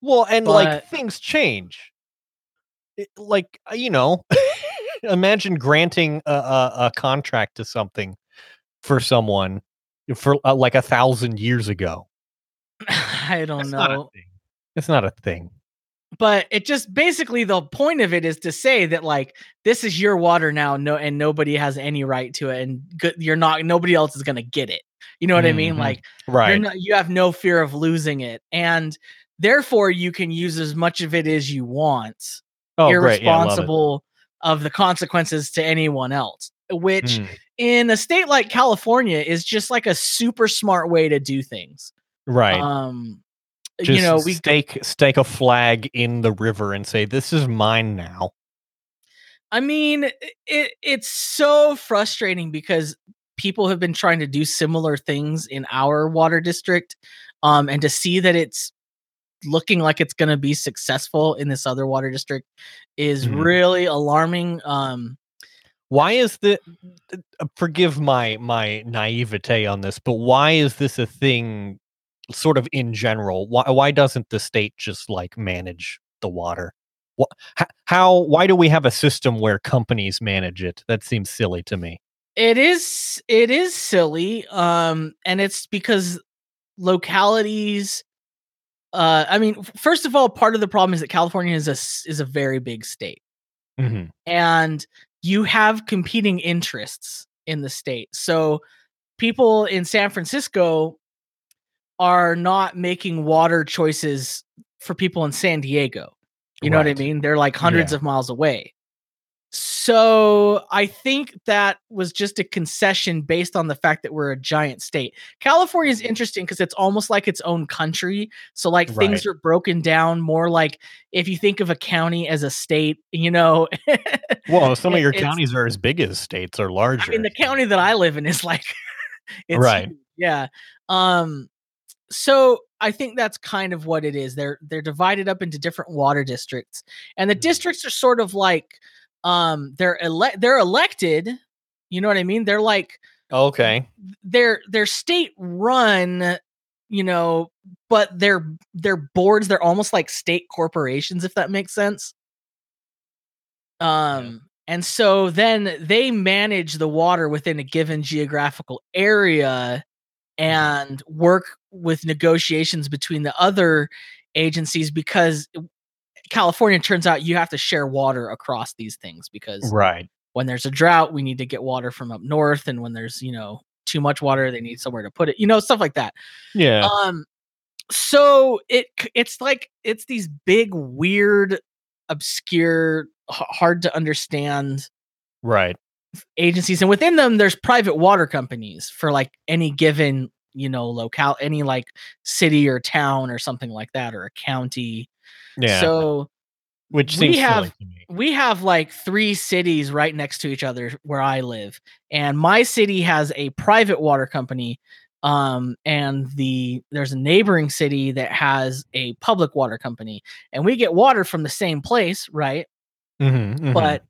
Well, and but- like things change. It- like uh, you know, [laughs] imagine granting a, a, a contract to something for someone for uh, like a thousand years ago. I don't That's know. thing. It's not a thing. but it just basically the point of it is to say that like this is your water now no and nobody has any right to it and good, you're not nobody else is going to get it you know what i mean Mhm. like you're Right. not, you have no fear of losing it and therefore you can use as much of it as you want oh, great. Yeah, I love it. irresponsible of the consequences to anyone else which Mm. in a state like california is just like a super smart way to do things Right. um Just you know we stake stake a flag in the river and say this is mine now. I mean, it it's so frustrating because people have been trying to do similar things in our water district, um, and to see that it's looking like it's going to be successful in this other water district is Mhm. really alarming. Um, Why is the uh, forgive my my naivete on this, but why is this a thing sort of in general? Why why doesn't the state just like manage the water? What how why do we have a system where companies manage it? That seems silly to me. it is it is silly, um, and it's because localities. Uh, I mean, first of all, part of the problem is that California is a is a very big state. Mhm. and you have competing interests in the state. So people in San Francisco are not making water choices for people in San Diego. You know what I mean? They're like hundreds Yeah. of miles away. So I think that was just a concession based on the fact that we're a giant state. California is interesting because it's almost like its own country. So like things are broken down more like if you think of a county as a state, you know. [laughs] Well, some of your counties are as big as states or larger. I mean, the county that I live in is like, [laughs] it's Right. huge, Yeah. Um. So I think that's kind of what it is. They're they're divided up into different water districts, and the Mhm. districts are sort of like, um, they're ele- they're elected. You know what I mean? They're like okay. they're they're state run. You know, but they're they're boards they're almost like state corporations, if that makes sense. Um, and so then they manage the water within a given geographical area and work with negotiations between the other agencies because California turns out you have to share water across these things because Right. when there's a drought, we need to get water from up north, and when there's you know too much water, they need somewhere to put it. You know, stuff like that. Yeah. Um, so it it's like it's these big, weird, obscure, h- hard to understand right. agencies, and within them, there's private water companies for like any given you know locale, any like city or town or something like that, or a county. Yeah. So Which we have- to me. we have like three cities right next to each other where I live, and my city has a private water company, um, and the there's a neighboring city that has a public water company, and we get water from the same place, right? Mhm, mhm. But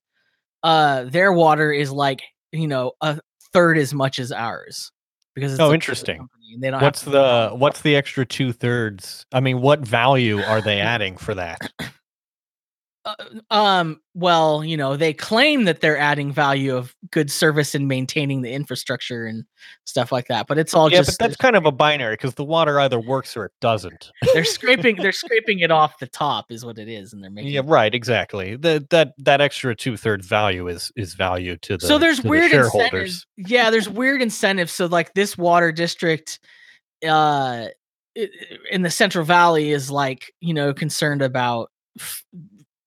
uh, their water is like you know a third as much as ours because it's Oh, interesting. company, and they don't what's to- the what's the extra two thirds? I mean, what value are they [coughs] adding for that? Uh, um well you know they claim that they're adding value of good service and maintaining the infrastructure and stuff like that but it's all yeah, just but that's kind of a binary because the water either works or it doesn't. they're scraping they're [laughs] scraping it off the top is what it is and they're making yeah, right. Exactly. That that that extra two thirds value is is value to the so there's to the weird shareholders. incentives yeah there's weird incentives so like this water district uh in the central valley is like you know concerned about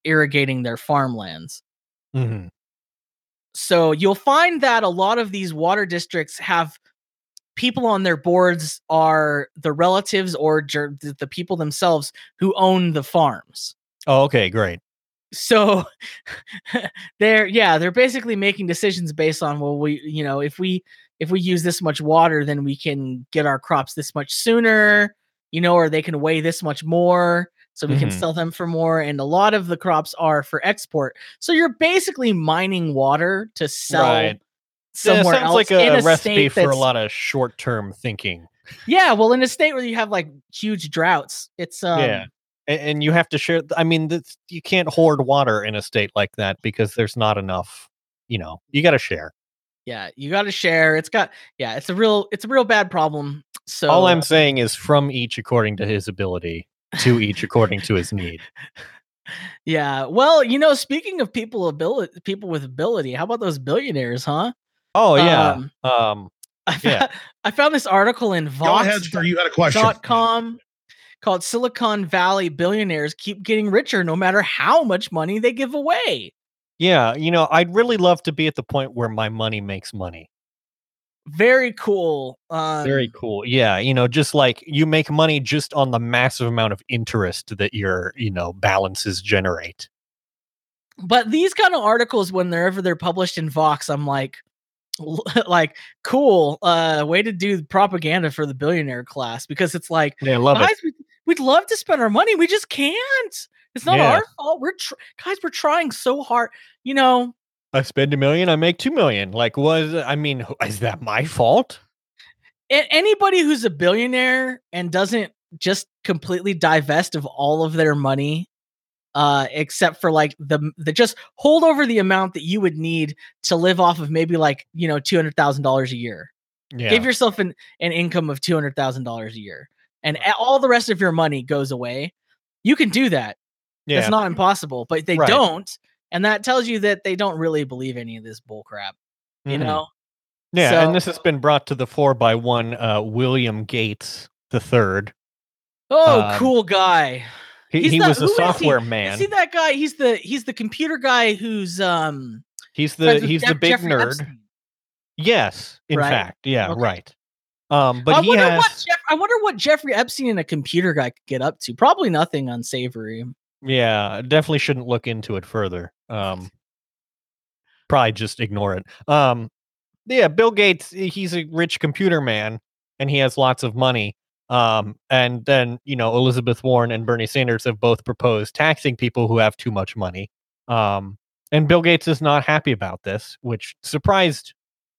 irrigating their farmlands Mhm. so you'll find that a lot of these water districts have people on their boards are the relatives or the the people themselves who own the farms Oh, okay, great. so [laughs] they're yeah they're basically making decisions based on well we you know if we if we use this much water then we can get our crops this much sooner you know or they can weigh this much more so we can Mhm. sell them for more and a lot of the crops are for export so you're basically mining water to sell Right. Yeah, somewhere sounds else like a, a recipe for a lot of short term thinking. yeah well in a state where you have like huge droughts it's um Yeah. And, and you have to share. I mean, that's, you can't hoard water in a state like that because there's not enough. You know, you got to share. yeah you got to share it's got yeah it's a real it's a real bad problem so All I'm saying is from each according to his ability, to each according to his need. [laughs] Yeah. Well, you know, speaking of people ability, people with ability, how about those billionaires, huh? Oh yeah. Um, Um, I, Yeah. found, [laughs] I found this article in Go ahead, sir. You had a question. Vox.com called Silicon Valley Billionaires Keep Getting Richer No Matter How Much Money They Give Away. yeah, you know, I'd really love to be at the point where my money makes money. Very cool. Um, Very cool. Yeah, you know, just like you make money just on the massive amount of interest that your, you know, balances generate. But these kind of articles, whenever they're ever they're published in Vox, I'm like, [laughs] like cool. Uh, way to do propaganda for the billionaire class because it's like Yeah, I love guys, it. we, we'd love to spend our money. We just can't. It's not Yeah. our fault. We're tr- guys. We're trying so hard. You know, I spend a million, I make two million. Like, was I mean, is that my fault? anybody who's a billionaire and doesn't just completely divest of all of their money, uh, except for like the the just hold over the amount that you would need to live off of maybe like you know two hundred thousand dollars a year. Yeah. Give yourself an an income of two hundred thousand dollars a year, and all the rest of your money goes away. You can do that. yeah. It's not impossible, but they Right. don't, and that tells you that they don't really believe any of this bull crap. You Mhm. know, Yeah, So- and this has been brought to the fore by one uh, William Gates the third. oh, Um, cool guy. He, he the- was a who is he? software man. See that guy? He's the he's the computer guy who's um he's the he's the big Jeffrey nerd. Epstein. Yes, in Right? fact, yeah, Okay. right. Um, but I he wonder has Jeff, I wonder what Jeffrey Epstein and a computer guy could get up to. Probably nothing unsavory. yeah, definitely shouldn't look into it further. Um, probably just ignore it. Um, yeah, Bill Gates, he's a rich computer man, and he has lots of money. Um, and then you know Elizabeth Warren and Bernie Sanders have both proposed taxing people who have too much money. Um, and Bill Gates is not happy about this, which surprised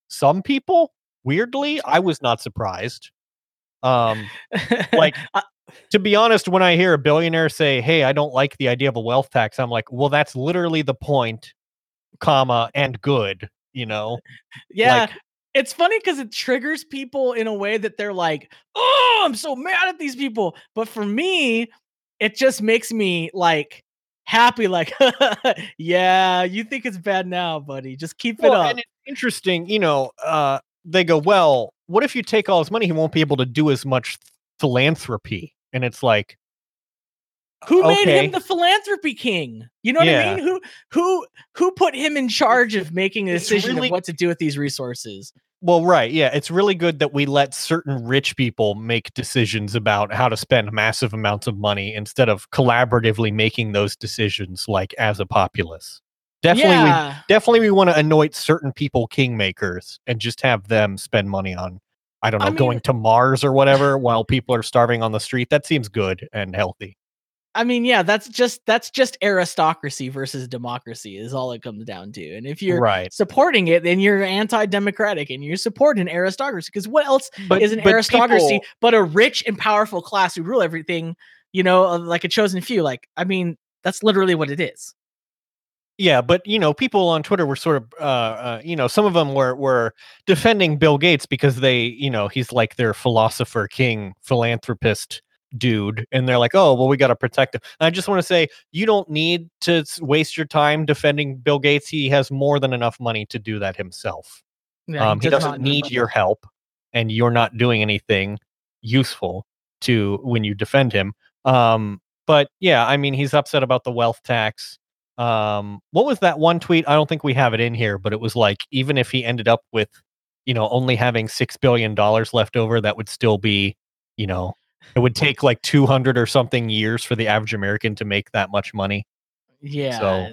some people. Weirdly, I was not surprised. Um, [laughs] Like, I- to be honest, when I hear a billionaire say, "Hey, I don't like the idea of a wealth tax," I'm like, "Well, that's literally the point, comma and good." You know, yeah, like- it's funny because it triggers people in a way that they're like, "Oh, I'm so mad at these people." But for me, it just makes me like happy like [laughs] yeah you think it's bad now buddy just keep it up and it's interesting, you know, uh, they go, well, what if you take all his money? He won't be able to do as much philanthropy. And it's like, who made okay. him the philanthropy king you know what Yeah. i mean who who who put him in charge of making a decision really- of what to do with these resources well, right. Yeah. It's really good that we let certain rich people make decisions about how to spend massive amounts of money instead of collaboratively making those decisions like as a populace. Definitely, we definitely we want to anoint certain people kingmakers and just have them spend money on I don't know I mean- going to Mars or whatever while people are starving on the street. That seems good and healthy. I mean, yeah, that's just that's just aristocracy versus democracy is all it comes down to. And if you're right. supporting it, then you're anti-democratic and you're supporting aristocracy. Because what else But is an but aristocracy people- but a rich and powerful class who rule everything? You know, like a chosen few. Like, I mean, that's literally what it is. Yeah, but you know, people on Twitter were sort of, uh, uh, you know, some of them were were defending Bill Gates because they, you know, he's like their philosopher king, philanthropist dude, and they're like, oh, well, we got to protect him. And I just want to say, you don't need to waste your time defending Bill Gates. He has more than enough money to do that himself. Yeah, um, he does doesn't not need your help, and you're not doing anything useful to when you defend him. Um, but yeah, I mean, he's upset about the wealth tax. Um, what was that one tweet? I don't think we have it in here, but it was like even if he ended up with, you know, only having six billion dollars left over, that would still be, you know, it would take like two hundred or something years for the average American to make that much money. Yeah.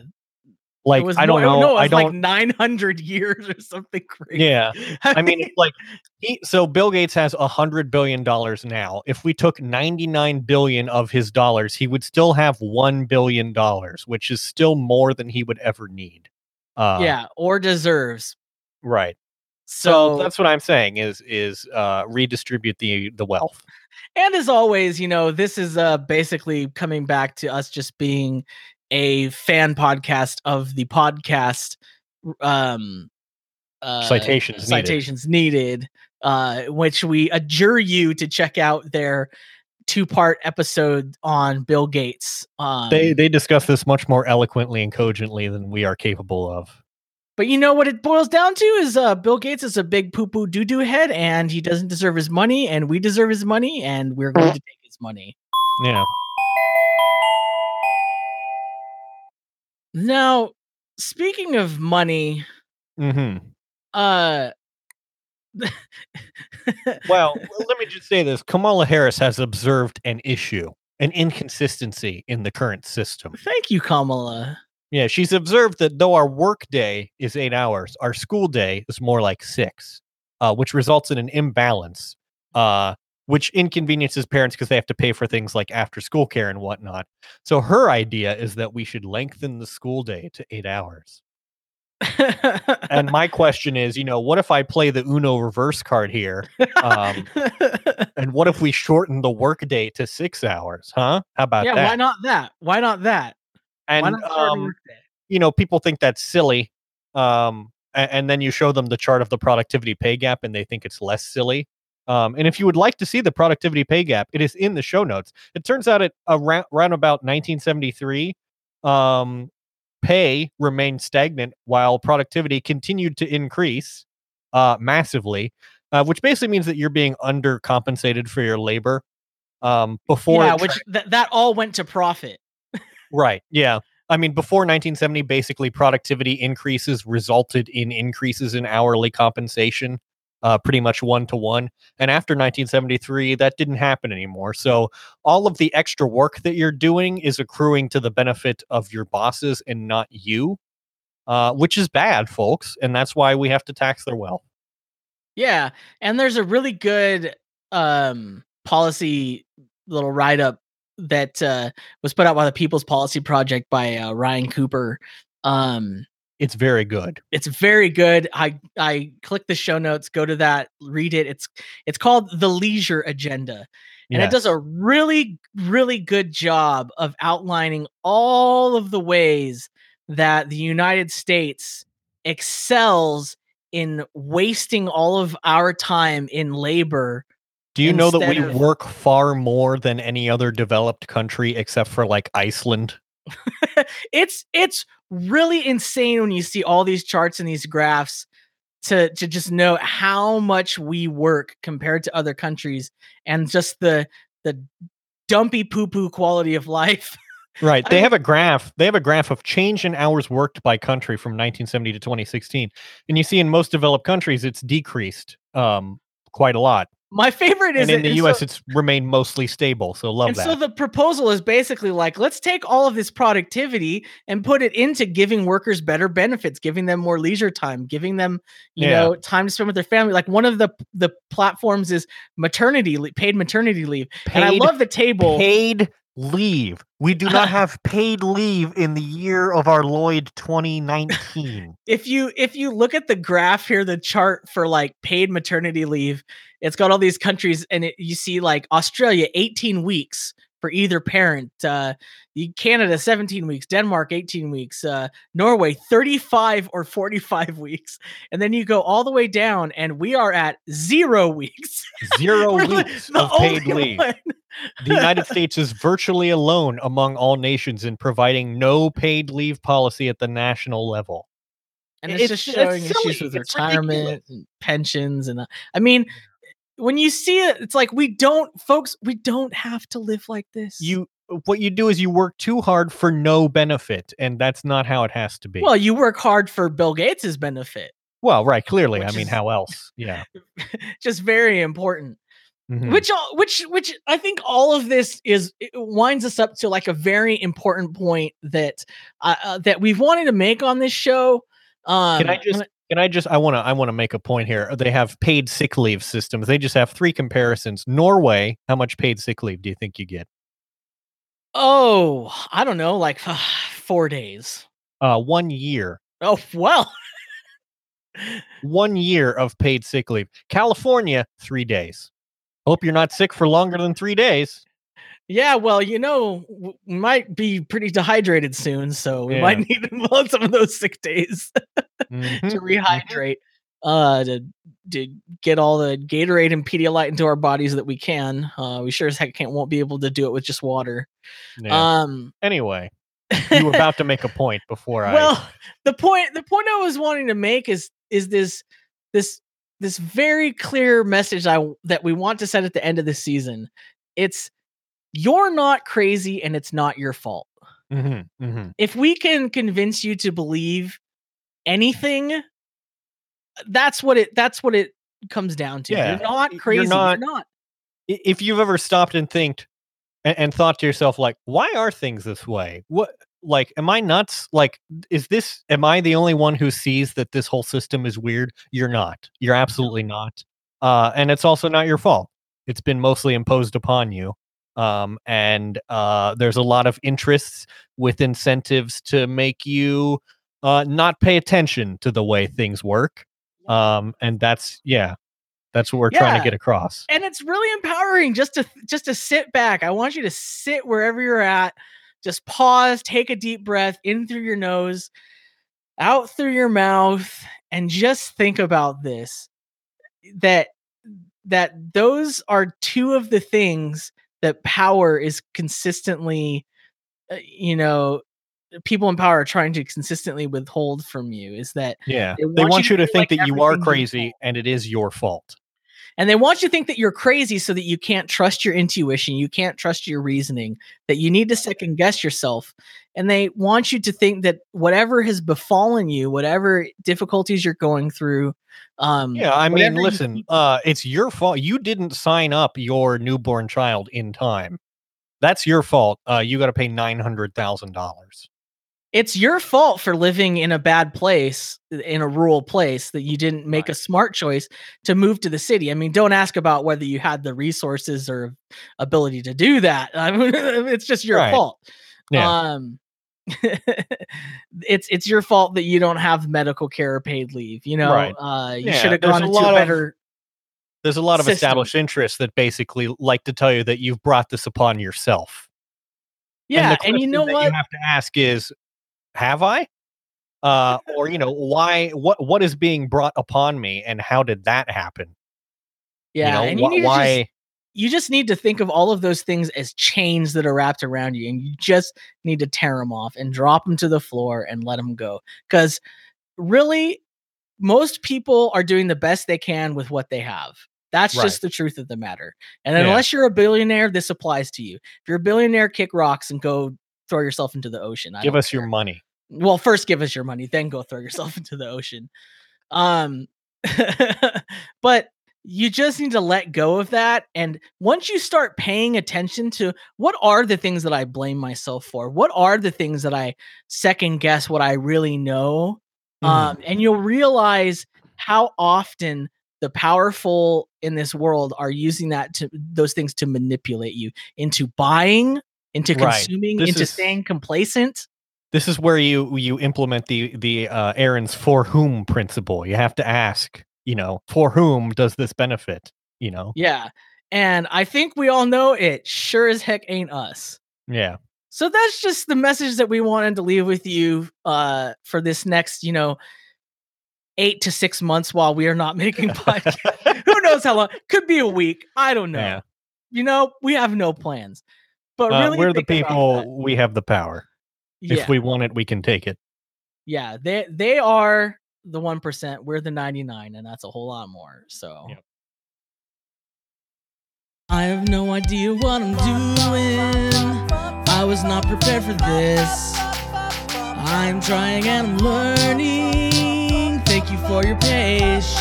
Like it was I don't more- know, No, I don't. like 900 years or something crazy. yeah, [laughs] I mean, like he so Bill Gates has a hundred billion dollars now. If we took ninety nine billion of his dollars, he would still have one billion dollars, which is still more than he would ever need. Uh, yeah, or deserves. right. So, So that's what I'm saying is is uh, redistribute the the wealth. and as always, you know, this is uh basically coming back to us just being a fan podcast of the podcast um uh Citations needed. citations needed uh which we adjure you to check out their two part episode on Bill Gates. Um They they discuss this much more eloquently and cogently than we are capable of. But you know what it boils down to is uh, Bill Gates is a big poo poo doo doo head, and he doesn't deserve his money, and we deserve his money, and we're going to take his money. Yeah. Now, speaking of money, hmm uh, Well, [laughs] let me just say this: Kamala Harris has observed an issue, an inconsistency in the current system. thank you, Kamala. Yeah, she's observed that though our work day is eight hours, our school day is more like six, uh, which results in an imbalance, uh, which inconveniences parents because they have to pay for things like after school care and whatnot. So her idea is that we should lengthen the school day to eight hours. And my question is, you know, what if I play the Uno reverse card here? Um, [laughs] and what if we shorten the work day to six hours? Huh? How about that? yeah, that? why not that? Why not that? And not um, you know, people think that's silly. Um, and, and then you show them the chart of the productivity pay gap and they think it's less silly. Um, and if you would like to see the productivity pay gap, it is in the show notes. It turns out at around, around about 1973, um, pay remained stagnant while productivity continued to increase uh, massively, uh, which basically means that you're being undercompensated for your labor. Um, before yeah, it which th- that all went to profit. Right. Yeah. I mean, before 1970, basically productivity increases resulted in increases in hourly compensation, uh, pretty much one to one. And after 1973, that didn't happen anymore. So all of the extra work that you're doing is accruing to the benefit of your bosses and not you, uh, which is bad, folks. And that's why we have to tax their wealth. Yeah, and there's a really good um policy little write up that uh was put out by the People's Policy Project by uh, Ryan Cooper. Um It's very good. it's very good. I I click the show notes, go to that, read it. It's it's called The Leisure Agenda. And Yeah. it does a really really good job of outlining all of the ways that the United States excels in wasting all of our time in labor Do you know that we of- work far more than any other developed country except for like Iceland? [laughs] it's it's really insane when you see all these charts and these graphs to to just know how much we work compared to other countries and just the the dumpy poo poo quality of life. Right. [laughs] I They mean- have a graph. They have a graph of change in hours worked by country from 1970 to 2016. And you see in most developed countries it's decreased um quite a lot. My favorite is And in it- the and US so- it's remained mostly stable. So love and that. so the proposal is basically like let's take all of this productivity and put it into giving workers better benefits giving them more leisure time giving them you Yeah. know time to spend with their family like one of the the platforms is maternity paid maternity leave and i love the table paid leave. We do not [laughs] have paid leave in the year of our Lloyd 2019. [laughs] if you if you look at the graph here the chart for like paid maternity leave it's got all these countries and it, you see like australia 18 weeks for either parent uh canada 17 weeks denmark 18 weeks uh norway 35 or 45 [laughs] weeks and then you go all the way down and we are at zero weeks Zero [laughs] We're the- weeks the of paid leave. one. The United States is virtually alone among all nations in providing no paid leave policy at the national level. and it's, It's- just it's showing issues with It's retirement and pensions and uh, i mean when you see it it's like we don't folks we don't have to live like this You what you do is you work too hard for no benefit, and that's not how it has to be. well you work hard for bill gates's benefit well right, clearly. I mean, is- how else? Yeah. [laughs] just very important Mhm. which all which which i think all of this is it winds us up to like a very important point that uh, uh, that we've wanted to make on this show um Can I just can I just I want to I want to make a point here. They have paid sick leave systems. They just have three comparisons. Norway, how much paid sick leave do you think you get? oh i don't know like [sighs] four days Uh, one year. oh [laughs] well One year of paid sick leave. California, three days. Hope you're not sick for longer than three days. Yeah, well, you know, w- might be pretty dehydrated soon, so we Yeah. might need to some of those sick days Mhm. [laughs] to rehydrate, uh, to to get all the Gatorade and Pedialyte into our bodies that we can. Uh, we sure as heck can't won't be able to do it with just water. Yeah. Um, anyway, you were about to make a [laughs] point before I. well, the point the point I was wanting to make is is this this this very clear message I that we want to send at the end of the season. It's you're not crazy and it's not your fault. Mhm, mhm. if we can convince you to believe anything that's what it that's what it comes down to. Yeah, you're not you're crazy you're not- not, if you've ever stopped and think and, and thought to yourself like why are things this way? What like am i nuts? Like is this am i the only one who sees that this whole system is weird? You're not. You're absolutely not. Uh and it's also not your fault. It's been mostly imposed upon you um and uh there's a lot of interests with incentives to make you uh not pay attention to the way things work um and that's yeah that's what we're trying to get across. and it's really empowering just to just to sit back. I want you to sit wherever you're at just pause take a deep breath in through your nose out through your mouth and just think about this that that those are two of the things that power is consistently uh, you know people in power are trying to consistently withhold from you is that Yeah. They They want want you you to to think like that you are crazy and it is your fault. And they want you to think that you're crazy so that you can't trust your intuition you can't trust your reasoning that you need to second guess yourself and they want you to think that whatever has befallen you whatever difficulties you're going through um Yeah, I mean, whatever you listen, uh it's your fault. You didn't sign up your newborn child in time. That's your fault. Uh you got to pay $900,000. It's your fault for living in a bad place in a rural place that you didn't make a smart choice to move to the city i mean don't ask about whether you had the resources or ability to do that [laughs] i mean it's just your Right. fault Yeah. um [laughs] it's it's your fault that you don't have medical care or paid leave you know Right. uh you Yeah, should have gone a into a of- better There's a lot of system. established interests that basically like to tell you that you've brought this upon yourself. yeah the and, you know what You have to ask is have I? Uh or you know, why what what is being brought upon me and how did that happen? yeah you know, you wh- why just you just need to think of all of those things as chains that are wrapped around you and you just need to tear them off and drop them to the floor and let them go because really most people are doing the best they can with what they have that's Right. just the truth of the matter and Yeah. unless you're a billionaire this applies to you if you're a billionaire kick rocks and go throw yourself into the ocean I Give us your money. Well first give us your money then go throw yourself [laughs] into the ocean. Um [laughs] but you just need to let go of that and once you start paying attention to what are the things that i blame myself for what are the things that i second guess what i really know Mhm. um and you'll realize how often the powerful in this world are using that to those things to manipulate you into buying into consuming This into is- staying complacent This is where you you implement the the uh, Aaron's for whom principle. You have to ask, you know, for whom does this benefit? You know, Yeah. And I think we all know it sure as heck ain't us. yeah, So that's just the message that we wanted to leave with you uh for this next, you know, 8 to 6 months while we are not making [laughs] podcasts. Who knows how long? Could be a week. I don't know. yeah. You know, we have no plans. But Uh, really we're the people. We have the power. Yeah. If we want it, we can take it. yeah, they they are the 1%, we're the 99 and that's a whole lot more. So Yep. I have no idea what I'm doing. I was not prepared for this. I'm trying and I'm learning. Thank you for your patience.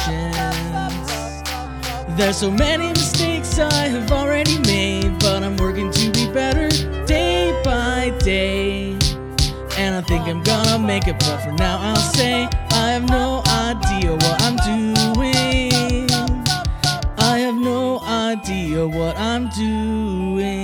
There's so many mistakes I have already made, but I'm working to be better day by day and I think I'm gonna make it, but for now I'll say I have no idea what I'm doing. I have no idea what I'm doing.